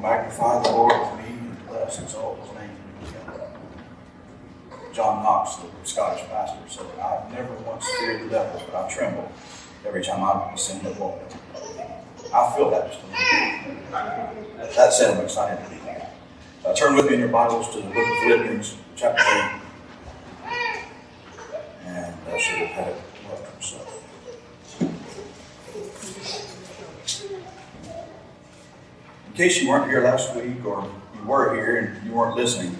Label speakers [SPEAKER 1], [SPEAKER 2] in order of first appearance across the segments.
[SPEAKER 1] magnify the Lord with me and bless his holy name. John Knox, the Scottish pastor, said, I've never once feared the devil, but I tremble every time I ascend the wall. I feel that just a little bit. That said, I'm excited to be here. Uh, turn with me in your Bibles to the book of Philippians, chapter 3. And I should have had it welcome, so. In case you weren't here last week or you were here and you weren't listening,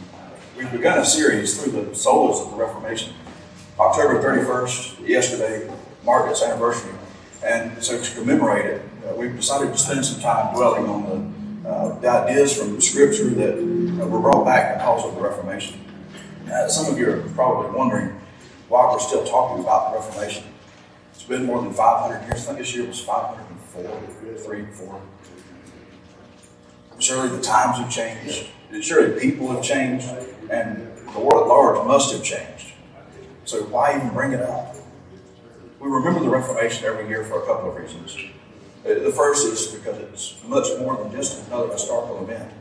[SPEAKER 1] we've begun a series through the solas of the Reformation. October 31st, yesterday, marked its anniversary. And so to commemorate it, uh, we've decided to spend some time dwelling on the, uh, the ideas from the Scripture that uh, were brought back because of the Reformation. Some of you are probably wondering why we're still talking about the Reformation. It's been more than 500 years. I think this year was 504, three, four. Surely the times have changed. Surely people have changed, and the world at large must have changed. So why even bring it up? We remember the Reformation every year for a couple of reasons. Uh, the first is because it's much more than just another historical event.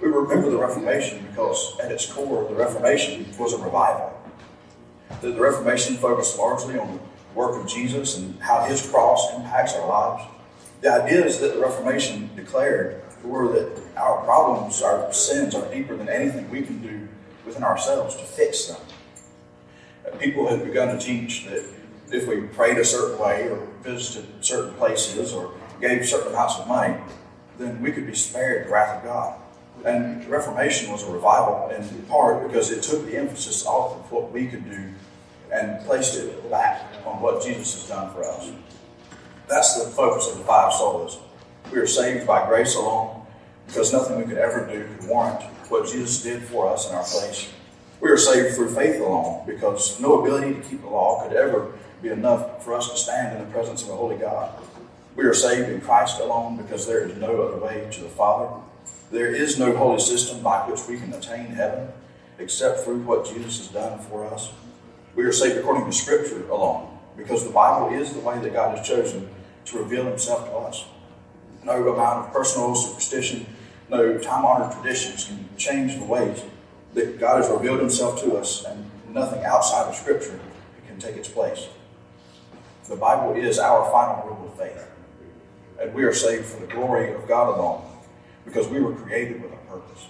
[SPEAKER 1] We remember the Reformation because at its core, the Reformation was a revival. The, the Reformation focused largely on the work of Jesus and how his cross impacts our lives. The ideas that the Reformation declared were that our problems, our sins, are deeper than anything we can do within ourselves to fix them. Uh, people had begun to teach that if we prayed a certain way or visited certain places or gave certain amounts of money, then we could be spared the wrath of God. And the Reformation was a revival in part because it took the emphasis off of what we could do and placed it back on what Jesus has done for us. That's the focus of the five solas. We are saved by grace alone because nothing we could ever do could warrant what Jesus did for us in our place. We are saved through faith alone because no ability to keep the law could ever be enough for us to stand in the presence of a holy God. We are saved in Christ alone because there is no other way to the Father. There is no holy system by which we can attain heaven except through what Jesus has done for us. We are saved according to Scripture alone because the Bible is the way that God has chosen to reveal Himself to us. No amount of personal superstition, no time honored traditions can change the ways that God has revealed Himself to us, and nothing outside of Scripture can take its place. The Bible is our final rule of faith. And we are saved for the glory of God alone because we were created with a purpose.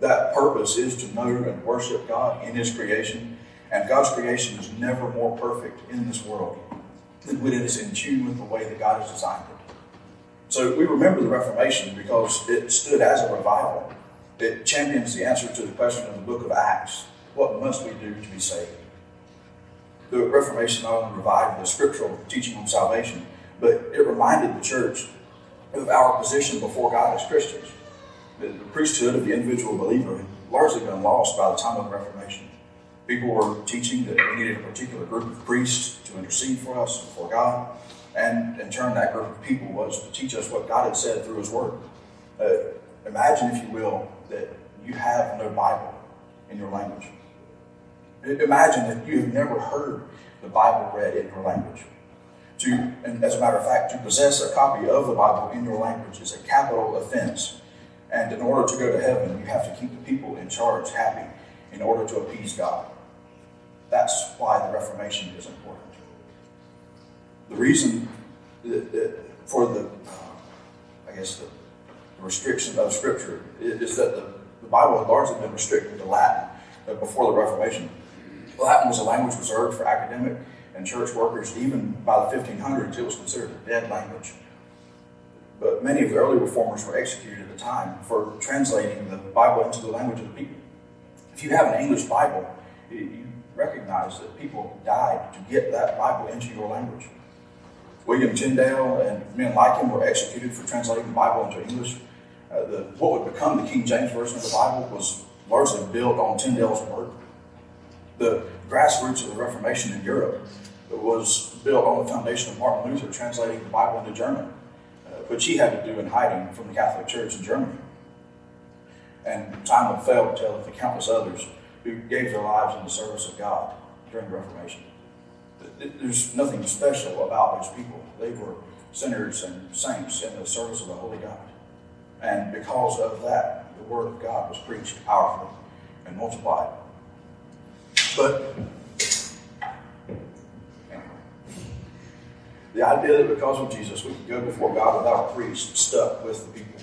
[SPEAKER 1] That purpose is to know and worship God in His creation. And God's creation is never more perfect in this world than when it is in tune with the way that God has designed it. So we remember the Reformation because it stood as a revival. It champions the answer to the question in the book of Acts what must we do to be saved? the Reformation not only revived the scriptural teaching on salvation, but it reminded the church of our position before God as Christians. The priesthood of the individual believer had largely been lost by the time of the Reformation. People were teaching that we needed a particular group of priests to intercede for us before God, and in turn, that group of people was to teach us what God had said through His Word. Uh, imagine, if you will, that you have no Bible in your language. Imagine that you have never heard the Bible read in your language. To, and as a matter of fact, to possess a copy of the Bible in your language is a capital offense. And in order to go to heaven, you have to keep the people in charge happy in order to appease God. That's why the Reformation is important. The reason that, that for the, uh, I guess, the, the restriction of Scripture is that the, the Bible had largely been restricted to Latin before the Reformation. Latin was a language reserved for academic and church workers. Even by the 1500s, it was considered a dead language. But many of the early reformers were executed at the time for translating the Bible into the language of the people. If you have an English Bible, you recognize that people died to get that Bible into your language. William Tyndale and men like him were executed for translating the Bible into English. Uh, the, what would become the King James Version of the Bible was largely built on Tyndale's work the grassroots of the Reformation in Europe was built on the foundation of Martin Luther translating the Bible into German, uh, which he had to do in hiding from the Catholic Church in Germany. And time would fail to tell of the countless others who gave their lives in the service of God during the Reformation. There's nothing special about those people. They were sinners and saints in the service of the Holy God. And because of that, the word of God was preached powerfully and multiplied. But the idea that because of Jesus we could go before God without a priest stuck with the people.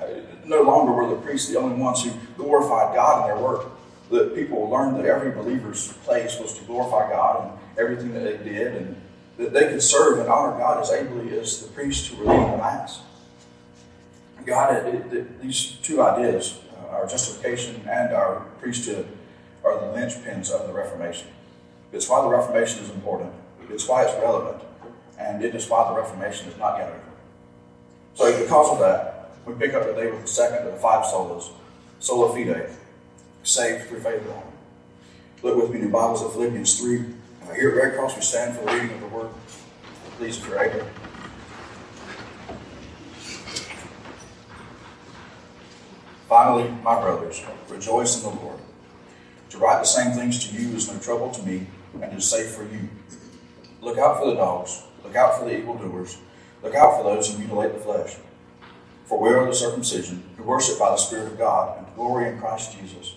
[SPEAKER 1] Uh, no longer were the priests the only ones who glorified God in their work. The people learned that every believer's place was to glorify God and everything that they did, and that they could serve and honor God as ably as the priests who were leading the mass. God, it, it, these two ideas, uh, our justification and our priesthood, are the linchpins of the Reformation. It's why the Reformation is important. It's why it's relevant. And it is why the Reformation is not yet over. So, because of that, we pick up today with the second of the five solas, sola fide, saved through faith alone. Look with me in your Bibles at Philippians 3. Uh, here at Red Cross, we stand for the reading of the Word. Please, able. Finally, my brothers, rejoice in the Lord. To write the same things to you is no trouble to me and is safe for you. Look out for the dogs, look out for the evildoers, look out for those who mutilate the flesh. For we are the circumcision, who worship by the Spirit of God, and glory in Christ Jesus,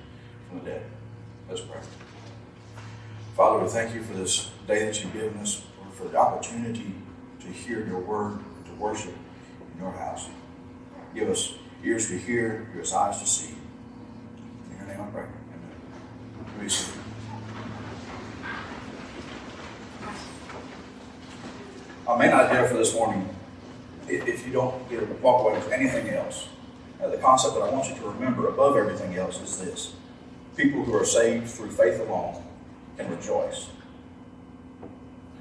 [SPEAKER 1] from the dead. Let's pray. Father, we thank you for this day that you've given us, for the opportunity to hear your word, and to worship in your house. Give us ears to hear, give us eyes to see. In your name I pray. Amen. Please. Our main idea for this morning, if you don't get a walk away with anything else, the concept that I want you to remember above everything else is this people who are saved through faith alone can rejoice.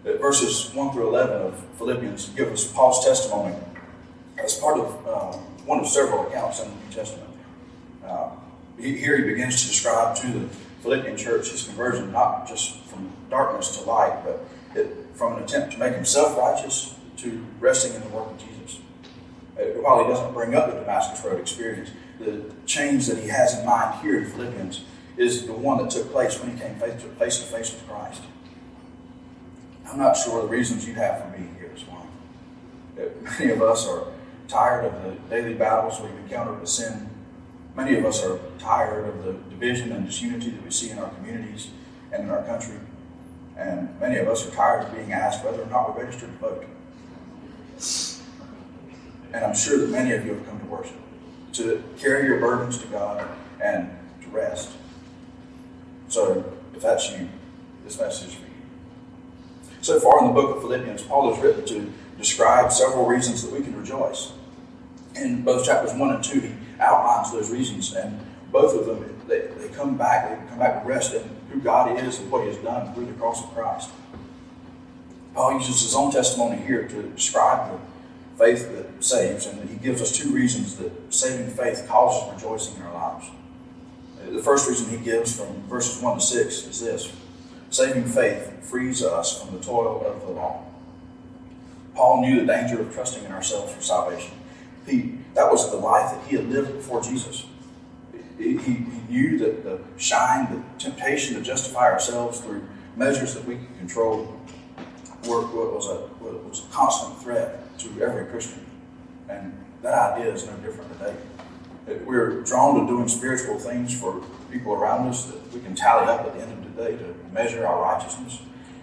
[SPEAKER 1] Verses 1 through 11 of Philippians give us Paul's testimony as part of uh, one of several accounts in the New Testament. Uh, he, here he begins to describe to the Philippian church his conversion, not just from darkness to light, but it, from an attempt to make himself righteous to resting in the work of Jesus. Uh, while he doesn't bring up the Damascus Road experience, the change that he has in mind here in Philippians is the one that took place when he came face to face, to face with Christ. I'm not sure the reasons you have for being here this morning. Uh, many of us are tired of the daily battles we've encountered with sin. Many of us are tired of the division and disunity that we see in our communities and in our country. And many of us are tired of being asked whether or not we're registered to vote. And I'm sure that many of you have come to worship, to carry your burdens to God and to rest. So, if that's you, this message for you. So far in the book of Philippians, Paul has written to describe several reasons that we can rejoice. In both chapters 1 and 2, he outlines those reasons, and both of them, they, they come back, they come back to rest in who God is and what he has done through the cross of Christ. Paul uses his own testimony here to describe the faith that saves, and he gives us two reasons that saving faith causes rejoicing in our lives. The first reason he gives from verses 1 to 6 is this saving faith frees us from the toil of the law. Paul knew the danger of trusting in ourselves for salvation. He, that was the life that he had lived before Jesus. He, he, knew that the shine, the temptation to justify ourselves through measures that we could control were, was, a, was a constant threat to every Christian. And that idea is no different today. We're drawn to doing spiritual things for people around us that we can tally up at the end of the day to measure our righteousness.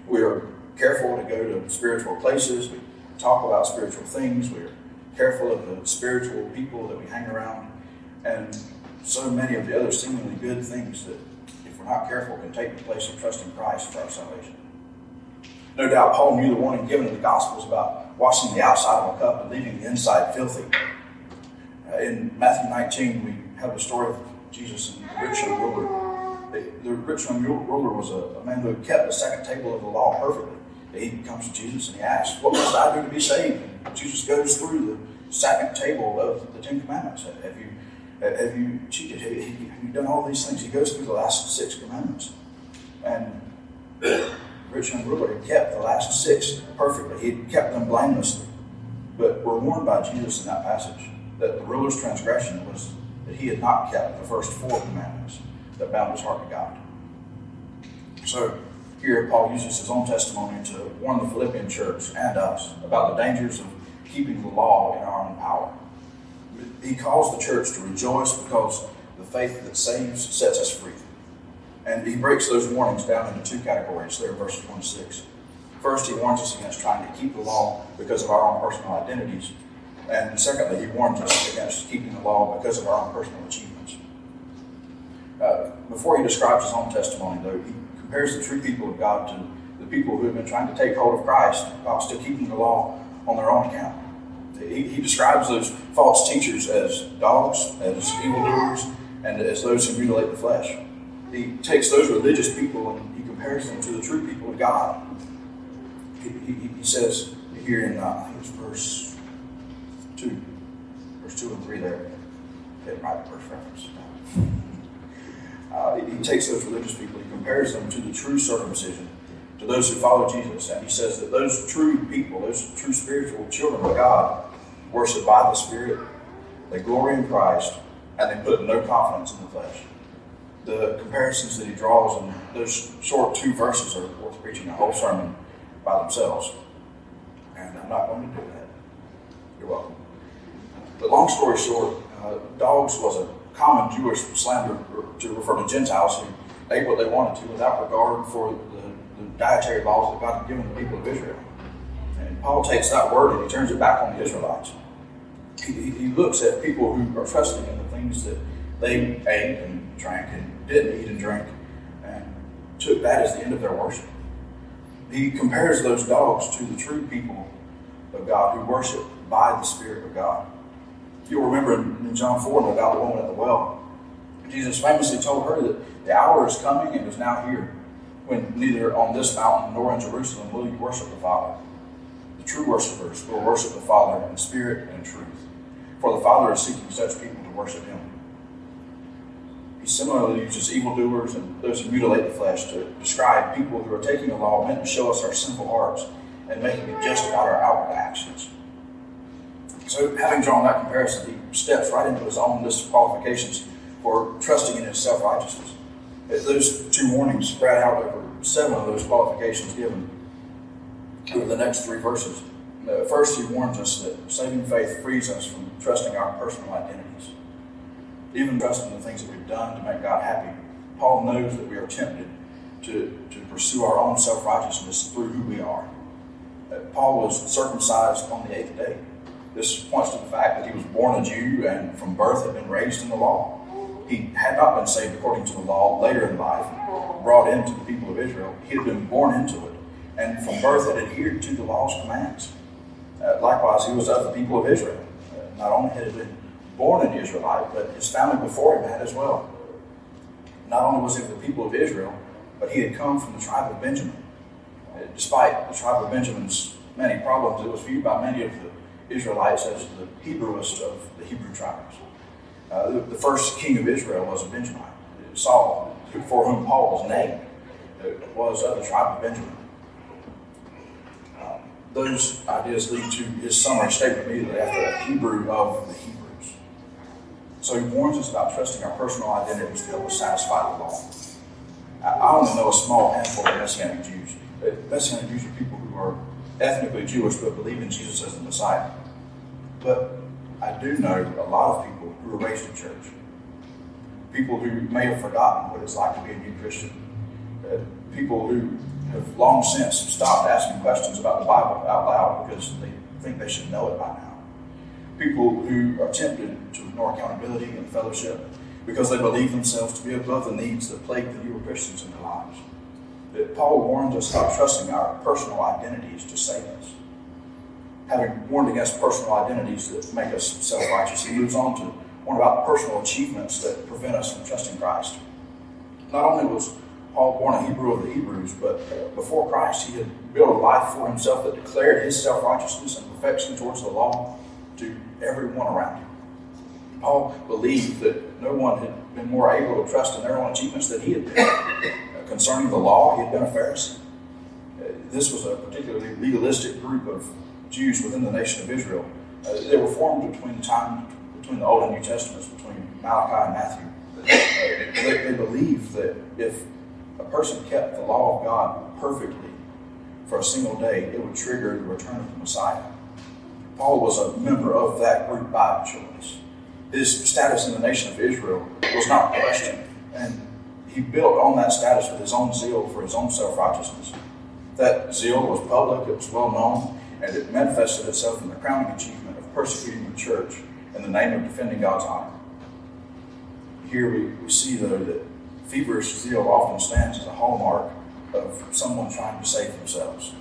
[SPEAKER 1] We are careful to go to spiritual places. We talk about spiritual things. We're careful of the spiritual people that we hang around. And so many of the other seemingly good things that, if we're not careful, can take the place of trusting Christ for our salvation. No doubt Paul knew the warning given in the Gospels about washing the outside of a cup and leaving the inside filthy. Uh, in Matthew 19, we have the story of Jesus and the rich young ruler. The, the rich young ruler was a, a man who had kept the second table of the law perfectly. He comes to Jesus and he asks, What must I do to be saved? And Jesus goes through the second table of the Ten Commandments. Have you, have you cheated? Have you, have you done all these things? He goes through the last six commandments. And rich young ruler had kept the last six perfectly. He had kept them blamelessly. But we're warned by Jesus in that passage that the ruler's transgression was that he had not kept the first four commandments that bound his heart to God. So here Paul uses his own testimony to warn the Philippian church and us about the dangers of keeping the law in our own power. He calls the church to rejoice because the faith that saves sets us free. And he breaks those warnings down into two categories there, verses 1 to 6. First, he warns us against trying to keep the law because of our own personal identities. And secondly, he warns us against keeping the law because of our own personal achievements. Uh, before he describes his own testimony, though, he compares the true people of God to the people who have been trying to take hold of Christ while still keeping the law on their own account. He, he describes those false teachers as dogs, as evildoers, and as those who mutilate the flesh he takes those religious people and he compares them to the true people of God. He, he, he says here in uh, verse two, verse two and three there. Get right verse reference. Uh, he takes those religious people, he compares them to the true circumcision, to those who follow Jesus, and he says that those true people, those true spiritual children of God, worship by the Spirit, they glory in Christ, and they put no confidence in the flesh the comparisons that he draws in those short two verses are worth preaching a whole sermon by themselves. And I'm not going to do that. You're welcome. But long story short, uh, dogs was a common Jewish slander to refer to Gentiles who ate what they wanted to without regard for the, the dietary laws that God had given the people of Israel. And Paul takes that word and he turns it back on the Israelites. He, he looks at people who are trusting in the things that they ate and drank and didn't eat and drink and took that as the end of their worship. He compares those dogs to the true people of God who worship by the Spirit of God. You'll remember in John 4, about the woman at the well, Jesus famously told her that the hour is coming and is now here when neither on this mountain nor in Jerusalem will you worship the Father. The true worshippers will worship the Father in spirit and truth. For the Father is seeking such people to worship him. He similarly uses evildoers and those who mutilate the flesh to describe people who are taking the law meant to show us our sinful hearts and making it just about our outward actions. So, having drawn that comparison, he steps right into his own list of qualifications for trusting in his self righteousness. Those two warnings spread out over seven of those qualifications given over the next three verses. First, he warns us that saving faith frees us from trusting our personal identities even trusting the things that we've done to make God happy, Paul knows that we are tempted to, to pursue our own self righteousness through who we are. Uh, Paul was circumcised on the eighth day. This points to the fact that he was born a Jew and from birth had been raised in the law. He had not been saved according to the law later in life, brought into the people of Israel. He had been born into it, and from birth had adhered to the law's commands. Uh, likewise, he was of the people of Israel. Uh, not only had he been born an Israelite, but his family before him had as well. Not only was he of the people of Israel, but he had come from the tribe of Benjamin. Despite the tribe of Benjamin's many problems, it was viewed by many of the Israelites as the Hebrewiest of the Hebrew tribes. Uh, the, the, first king of Israel was a Benjamite. Saul, for whom Paul was named, was of the tribe of Benjamin. Um, those ideas lead to his summary statement immediately after Hebrew of the Hebrews. So he warns us about trusting our personal identities to help us satisfy the law. I only know a small handful of Messianic Jews. Messianic Jews are people who are ethnically Jewish but believe in Jesus as the Messiah. But I do know a lot of people who were raised in church. People who may have forgotten what it's like to be a new Christian. Uh, people who have long since stopped asking questions about the Bible out loud because they think they should know it by now people who are tempted to ignore accountability and fellowship because they believe themselves to be above the needs that plague the newer Christians in their lives. That Paul warns us about trusting our personal identities to save us. Having warned against personal identities that make us self righteous, he moves on to warn about personal achievements that prevent us from trusting Christ. Not only was Paul born a Hebrew of the Hebrews, but before Christ, he had built a life for himself that declared his self righteousness and perfection towards the law to everyone around him. Paul believed that no one had been more able to trust in their own achievements than he had been. Concerning the law, he had been a Pharisee. Uh, this was a particularly legalistic group of Jews within the nation of Israel. Uh, they were formed between the time between the Old and New Testaments, between Malachi and Matthew. Uh, they, they believed that if a person kept the law of God perfectly for a single day, it would trigger the return of the Messiah. Paul was a member of that group by choice his status in the nation of Israel was not questioned. And he built on that status with his own zeal for his own self righteousness. That zeal was public, it was well known, and it manifested itself in the crowning achievement of persecuting the church in the name of defending God's honor. Here we, we see, though, that feverish zeal often stands as a hallmark of someone trying to save themselves.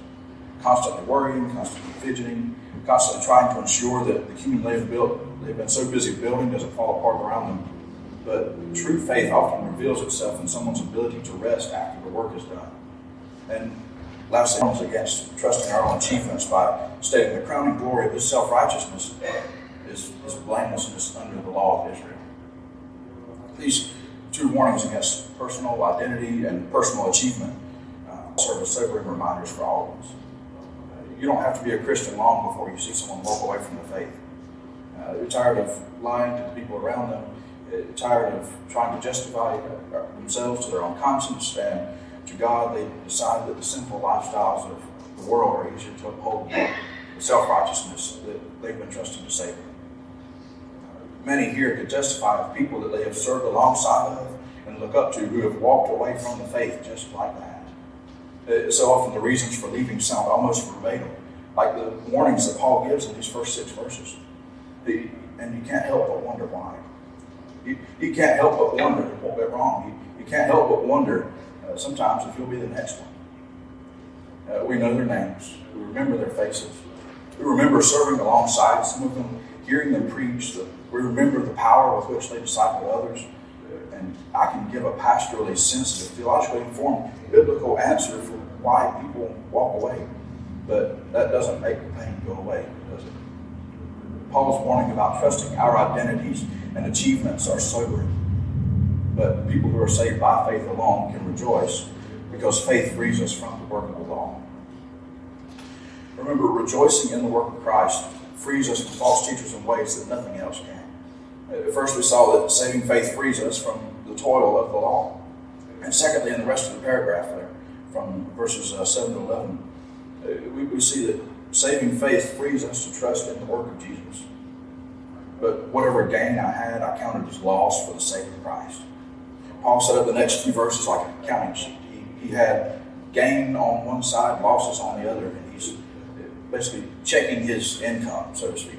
[SPEAKER 1] Constantly worrying, constantly fidgeting, constantly trying to ensure that the kingdom they've built They've been so busy building doesn't fall apart around them. But true faith often reveals itself in someone's ability to rest after the work is done. And lastly, comes against trusting our own achievements by stating the crowning glory of his self righteousness is, is blamelessness under the law of Israel. These two warnings against personal identity and personal achievement uh, serve as sobering reminders for all of us. You don't have to be a Christian long before you see someone walk away from the faith. Uh, they're tired of lying to the people around them, tired of trying to justify themselves to their own conscience, and to God, they decide that the sinful lifestyles of the world are easier to uphold than the self righteousness that they've been trusted to save. Many here could testify of people that they have served alongside of and look up to who have walked away from the faith just like that. Uh, so often the reasons for leaving sound almost verbatim, like the warnings that Paul gives in these first six verses and you can't help but wonder why. You, you can't help but wonder what went wrong. You, you can't help but wonder uh, sometimes if you'll be the next one. Uh, we know their names. We remember their faces. We remember serving alongside some of them, hearing them preach. The, we remember the power with which they disciple others. And I can give a pastorally sensitive, theologically informed, biblical answer for why people walk away. But that doesn't make the pain go away, does it? Paul's warning about trusting our identities and achievements are sobering. But people who are saved by faith alone can rejoice because faith frees us from the work of the law. Remember, rejoicing in the work of Christ frees us from false teachers in ways that nothing else can. At first, we saw that saving faith frees us from the toil of the law. And secondly, in the rest of the paragraph there, from verses uh, 7 to 11, uh, we, we see that saving faith frees us to trust in the work of Jesus. But whatever gain I had, I counted as loss for the sake of Christ. Paul set up the next few verses like a counting sheet. He, he had gain on one side, losses on the other, and he's basically checking his income, so to speak.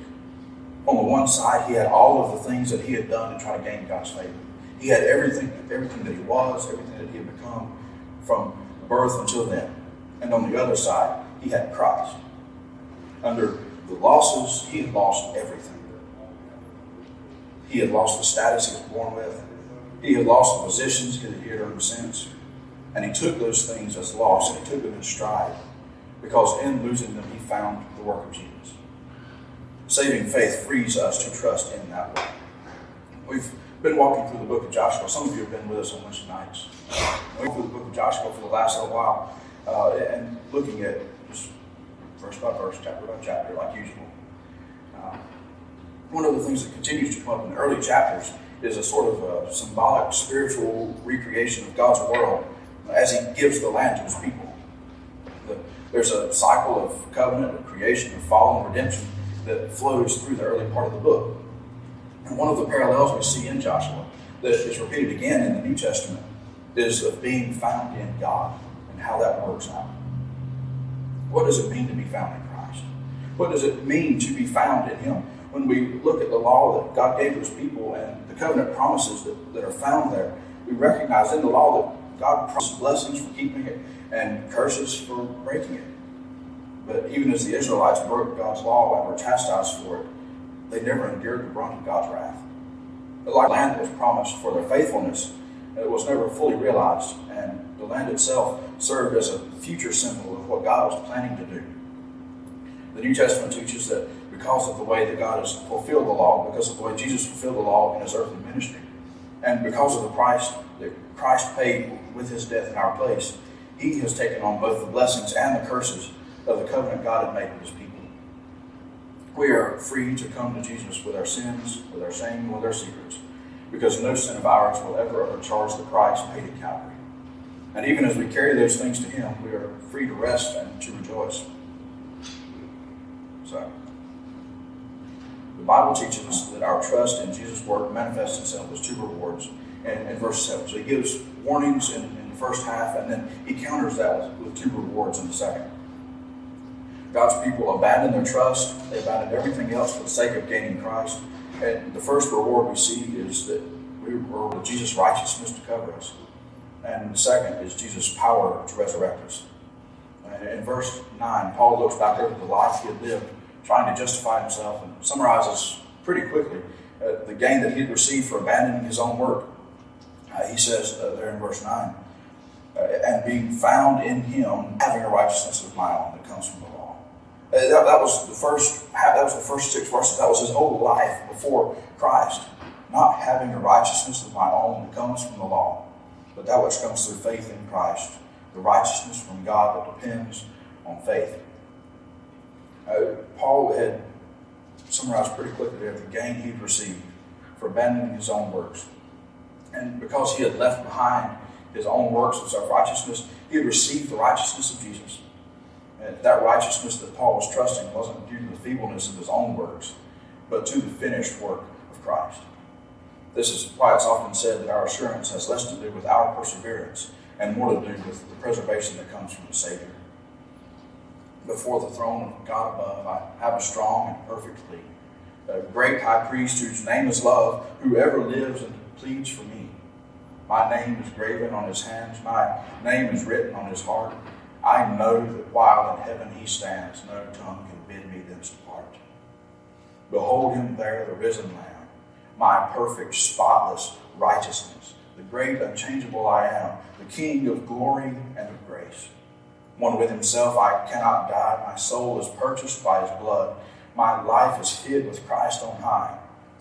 [SPEAKER 1] On the one side, he had all of the things that he had done to try to gain God's favor. He had everything, everything that he was, everything that he had become from birth until then. And on the other side, he had Christ under the losses, he had lost everything. He had lost the status he was born with. He had lost the positions he had earned since. And he took those things as loss and he took them in stride because in losing them, he found the work of Jesus. Saving faith frees us to trust in that work. We've been walking through the book of Joshua. Some of you have been with us on Wednesday nights. We've been through the book of Joshua for the last little while uh, and looking at just verse by verse, chapter by chapter, like usual. Uh, one of the things that continues to come up in the early chapters is a sort of a symbolic spiritual recreation of God's world as He gives the land to His people. The, there's a cycle of covenant, of creation, of fall, and redemption that flows through the early part of the book. And one of the parallels we see in Joshua that is repeated again in the New Testament is of being found in God and how that works out. What does it mean to be found in Christ? What does it mean to be found in Him? When we look at the law that God gave to His people and the covenant promises that, that are found there. We recognize in the law that God promises blessings for keeping it and curses for breaking it. But even as the Israelites broke God's law and were chastised for it, they never endured the brunt of God's wrath. The land that was promised for their faithfulness it was never fully realized, and the land itself served as a future symbol of what God was planning to do. The New Testament teaches that because of the way that God has fulfilled the law, because of the way Jesus fulfilled the law in his earthly ministry, and because of the price that Christ paid with his death in our place, he has taken on both the blessings and the curses of the covenant God had made with his people. We are free to come to Jesus with our sins, with our shame, with our secrets, because no sin of ours will ever overcharge the price paid at Calvary. And even as we carry those things to Him, we are free to rest and to rejoice. So, the Bible teaches that our trust in Jesus' work manifests itself as two rewards in, in verse 7. So he gives warnings in, in, the first half, and then he counters that with, with two rewards in the second. God's people abandon their trust, they abandon everything else for the sake of gaining Christ. And the first reward we see is that we were with Jesus' righteousness to cover us. And the second is Jesus' power to resurrect us. And in verse 9, Paul looks back over the life he had lived, trying to justify himself, and summarizes pretty quickly uh, the gain that he had received for abandoning his own work. Uh, he says uh, there in verse 9, uh, and being found in him, having a righteousness of my own that comes from the uh, that, that, was the first. That was the first six verses. That was his whole life before Christ, not having a righteousness of my own that comes from the law, but that which comes through faith in Christ, the righteousness from God that depends on faith. Uh, Paul had summarized pretty quickly there the gain he'd received for abandoning his own works, and because he had left behind his own works of self-righteousness, he had received the righteousness of Jesus. And that righteousness that Paul was trusting wasn't due to the feebleness of his own works, but to the finished work of Christ. This is why it's often said that our assurance has less to do with our perseverance and more to do with the preservation that comes from the Savior. Before the throne of God above, I have a strong and perfect plea. A great high priest whose name is love, whoever lives and pleads for me. My name is graven on his hands, my name is written on his heart. I know that while in heaven he stands, no tongue can bid me thence depart. Behold him there, the risen Lamb, my perfect, spotless righteousness, the great, unchangeable I am, the King of glory and of grace. One with himself I cannot die, my soul is purchased by his blood, my life is hid with Christ on high,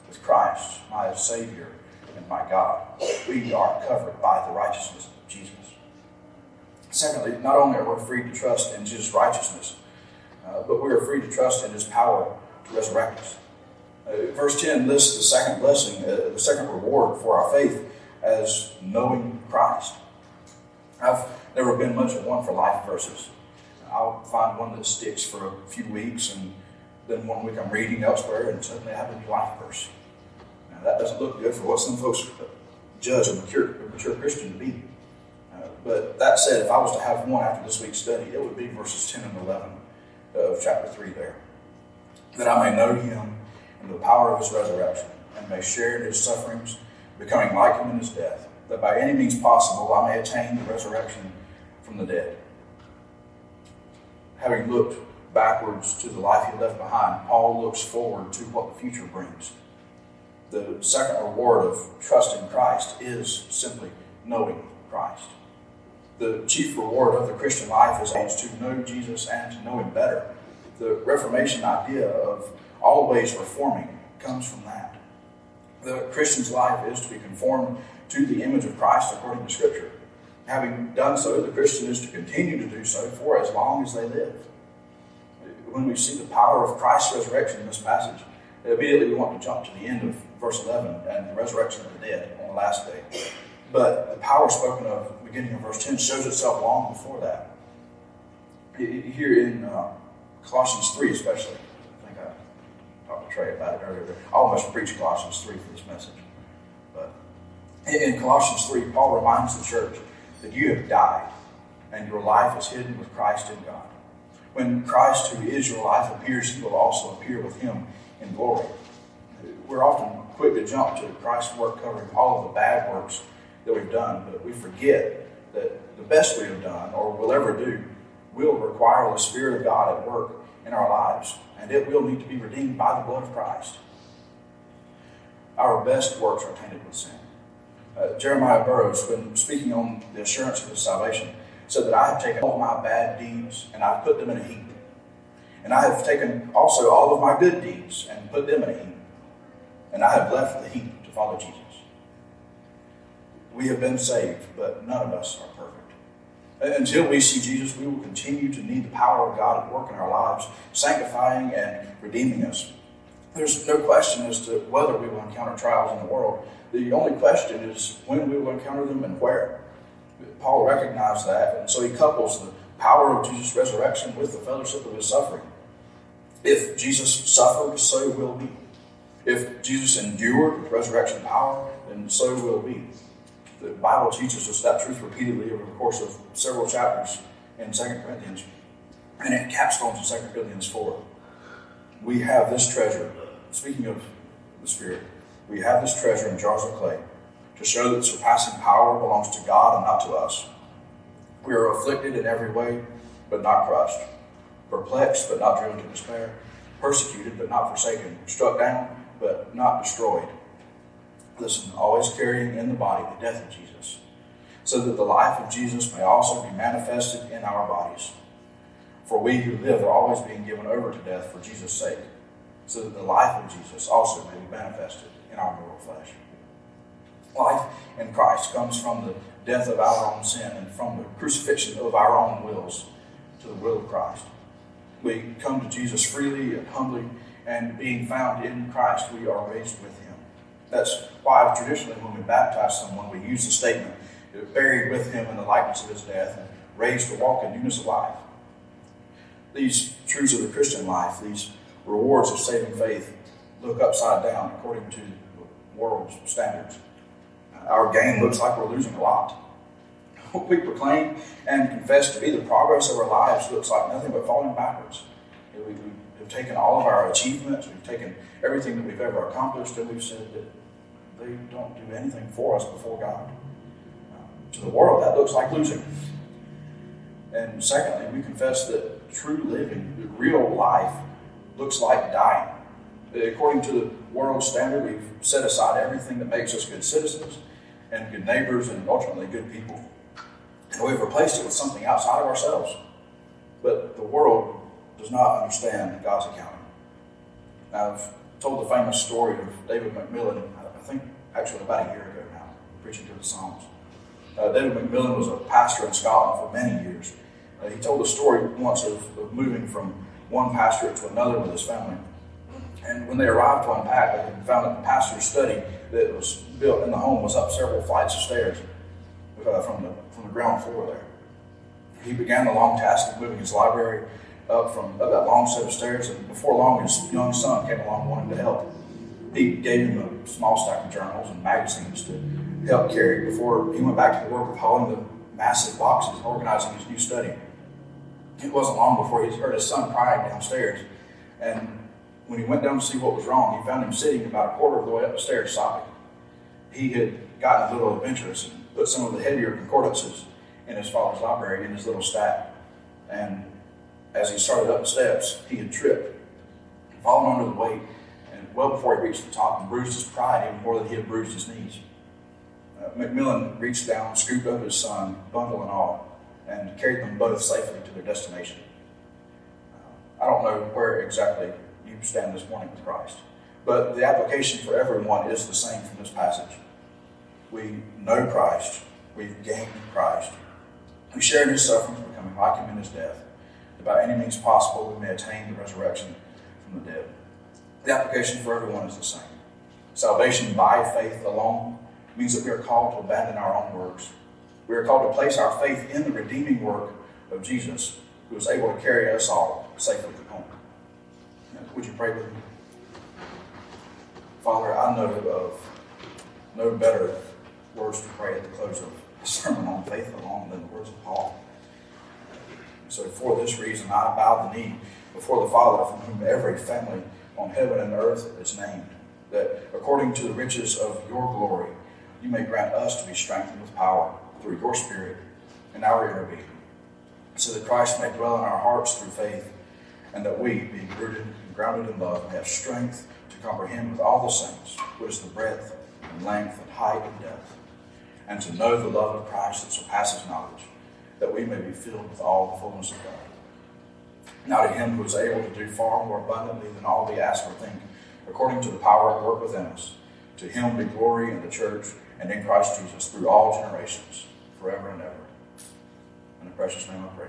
[SPEAKER 1] with Christ, my Savior and my God. We are covered by the righteousness of Jesus. Secondly, not only are we free to trust in Jesus' righteousness, uh, but we are free to trust in his power to resurrect us. Uh, verse 10 lists the second blessing, uh, the second reward for our faith as knowing Christ. I've never been much of one for life verses. I'll find one that sticks for a few weeks, and then one week I'm reading elsewhere, and suddenly I have a new life verse. Now, that doesn't look good for what some folks judge a mature, a mature Christian to be. Uh, but that said, if I was to have one after this week's study, it would be verses 10 and 11 of chapter 3 there. That I may know him and the power of his resurrection, and may share in his sufferings, becoming like him in his death, that by any means possible I may attain the resurrection from the dead. Having looked backwards to the life he left behind, Paul looks forward to what the future brings. The second reward of trusting Christ is simply knowing Christ the chief reward of the Christian life is to know Jesus and to know Him better. The Reformation idea of always reforming comes from that. The Christian's life is to be conformed to the image of Christ according to Scripture. Having done so, the Christian is to continue to do so for as long as they live. When we see the power of Christ's resurrection in this passage, immediately we want to jump to the end of verse 11 and the resurrection of the dead on the last day. But the power spoken of beginning of verse 10 shows itself long before that. Here in uh, Colossians 3, especially, I think I talked to Trey about it earlier. I almost preached Colossians 3 for this message. But in Colossians 3, Paul reminds the church that you have died and your life is hidden with Christ in God. When Christ, who is your life, appears, he will also appear with him in glory. We're often quick to jump to Christ's work covering all of the bad works that we've done, but we forget that the best we have done or will ever do will require the Spirit of God at work in our lives, and it will need to be redeemed by the blood of Christ. Our best works are tainted with sin. Uh, Jeremiah Burroughs, when speaking on the assurance of his salvation, said that I have taken all my bad deeds and I've put them in a heap. And I have taken also all of my good deeds and put them in a heap. And I have left the heap to follow Jesus. We have been saved, but none of us are perfect. Until we see Jesus, we will continue to need the power of God at work in our lives, sanctifying and redeeming us. There's no question as to whether we will encounter trials in the world. The only question is when we will encounter them and where. Paul recognized that, and so he couples the power of Jesus' resurrection with the fellowship of his suffering. If Jesus suffered, so will we. If Jesus endured resurrection power, then so will we. The Bible teaches us that truth repeatedly over the course of several chapters in 2 Corinthians, and it capstones in 2 Corinthians 4. We have this treasure, speaking of the Spirit, we have this treasure in jars of clay to show that surpassing power belongs to God and not to us. We are afflicted in every way, but not crushed, perplexed, but not driven to despair, persecuted, but not forsaken, struck down, but not destroyed. Listen, always carrying in the body the death of Jesus, so that the life of Jesus may also be manifested in our bodies. For we who live are always being given over to death for Jesus' sake, so that the life of Jesus also may be manifested in our mortal flesh. Life in Christ comes from the death of our own sin and from the crucifixion of our own wills to the will of Christ. We come to Jesus freely and humbly, and being found in Christ, we are raised with him. That's why traditionally when we baptize someone, we use the statement, buried with him in the likeness of his death and raised to walk in newness of life. These truths of the Christian life, these rewards of saving faith, look upside down according to the world's standards our gain looks like we're losing a lot. What we proclaim and confess to be the progress of our lives looks like nothing but falling backwards. We, we have taken all of our achievements, we've taken everything that we've ever accomplished, and we've said that they don't do anything for us before God. Uh, to the world, that looks like losing. And secondly, we confess that true living, the real life, looks like dying. According to the world standard, we've set aside everything that makes us good citizens and good neighbors and ultimately good people. And we've replaced it with something outside of ourselves. But the world does not understand God's accounting. Now, I've told the famous story of David McMillan, I think actually about a year ago now, preaching to the Psalms. Uh, David McMillan was a pastor in Scotland for many years. Uh, he told a story once of, of moving from one pastorate to another with his family. And when they arrived to unpack, they found that the pastor's study that was built in the home was up several flights of stairs uh, from, the, from the ground floor there. He began the long task of moving his library up from up that long set of stairs, and before long, his young son came along wanting to help. He gave him a small stack of journals and magazines to help carry before he went back to the work of hauling the massive boxes, organizing his new study. It wasn't long before he heard his son crying downstairs, and when he went down to see what was wrong, he found him sitting about a quarter of the way up the stairs sobbing. He had gotten a little adventurous and put some of the heavier concordances in his father's library in his little stack. And as he started up the steps, he had tripped, fallen under the weight, and well before he reached the top, and bruised his pride even more than he had bruised his knees. Uh, McMillan reached down, scooped up his son, bundle and all, and carried them both safely to their destination. Uh, I don't know where exactly you stand this morning with Christ. But the application for everyone is the same from this passage. We know Christ, we've gained Christ. We share in his sufferings, becoming like him in his death, that by any means possible we may attain the resurrection from the dead. The application for everyone is the same. Salvation by faith alone means that we are called to abandon our own works. We are called to place our faith in the redeeming work of Jesus, who is able to carry us all safely home. would you pray with me? Father, I know of no better words to pray at the close of a sermon on faith alone than the words of Paul. So for this reason, I bow the knee before the Father from whom every family on heaven and earth is named, that according to the riches of your glory, you may grant us to be strengthened with power through your Spirit in our inner being, so that Christ may dwell in our hearts through faith, and that we, being rooted and grounded in love, may have strength to comprehend with all the saints what is the breadth and length and height and depth, and to know the love of Christ that surpasses knowledge, that we may be filled with all the fullness of God. Now to him who is able to do far more abundantly than all we ask or think, according to the power at work within us, to him be glory in the church and in Christ Jesus through all generations, forever and ever. In the precious name I pray.